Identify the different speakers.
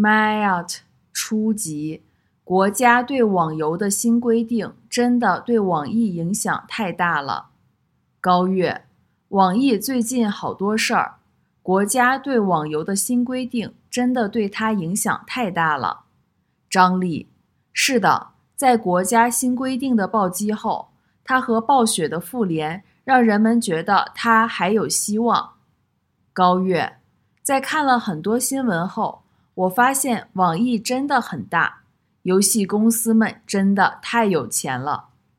Speaker 1: Mayat 初级，国家对网游的新规定真的对网易影响太大了。高月，网易最近好多事儿，国家对网游的新规定真的对它影响太大了。张力，是的，在国家新规定的暴击后，它和暴雪的复联让人们觉得它还有希望。高月，在看了很多新闻后，我发现网易真的很大，游戏公司们真的太有钱了。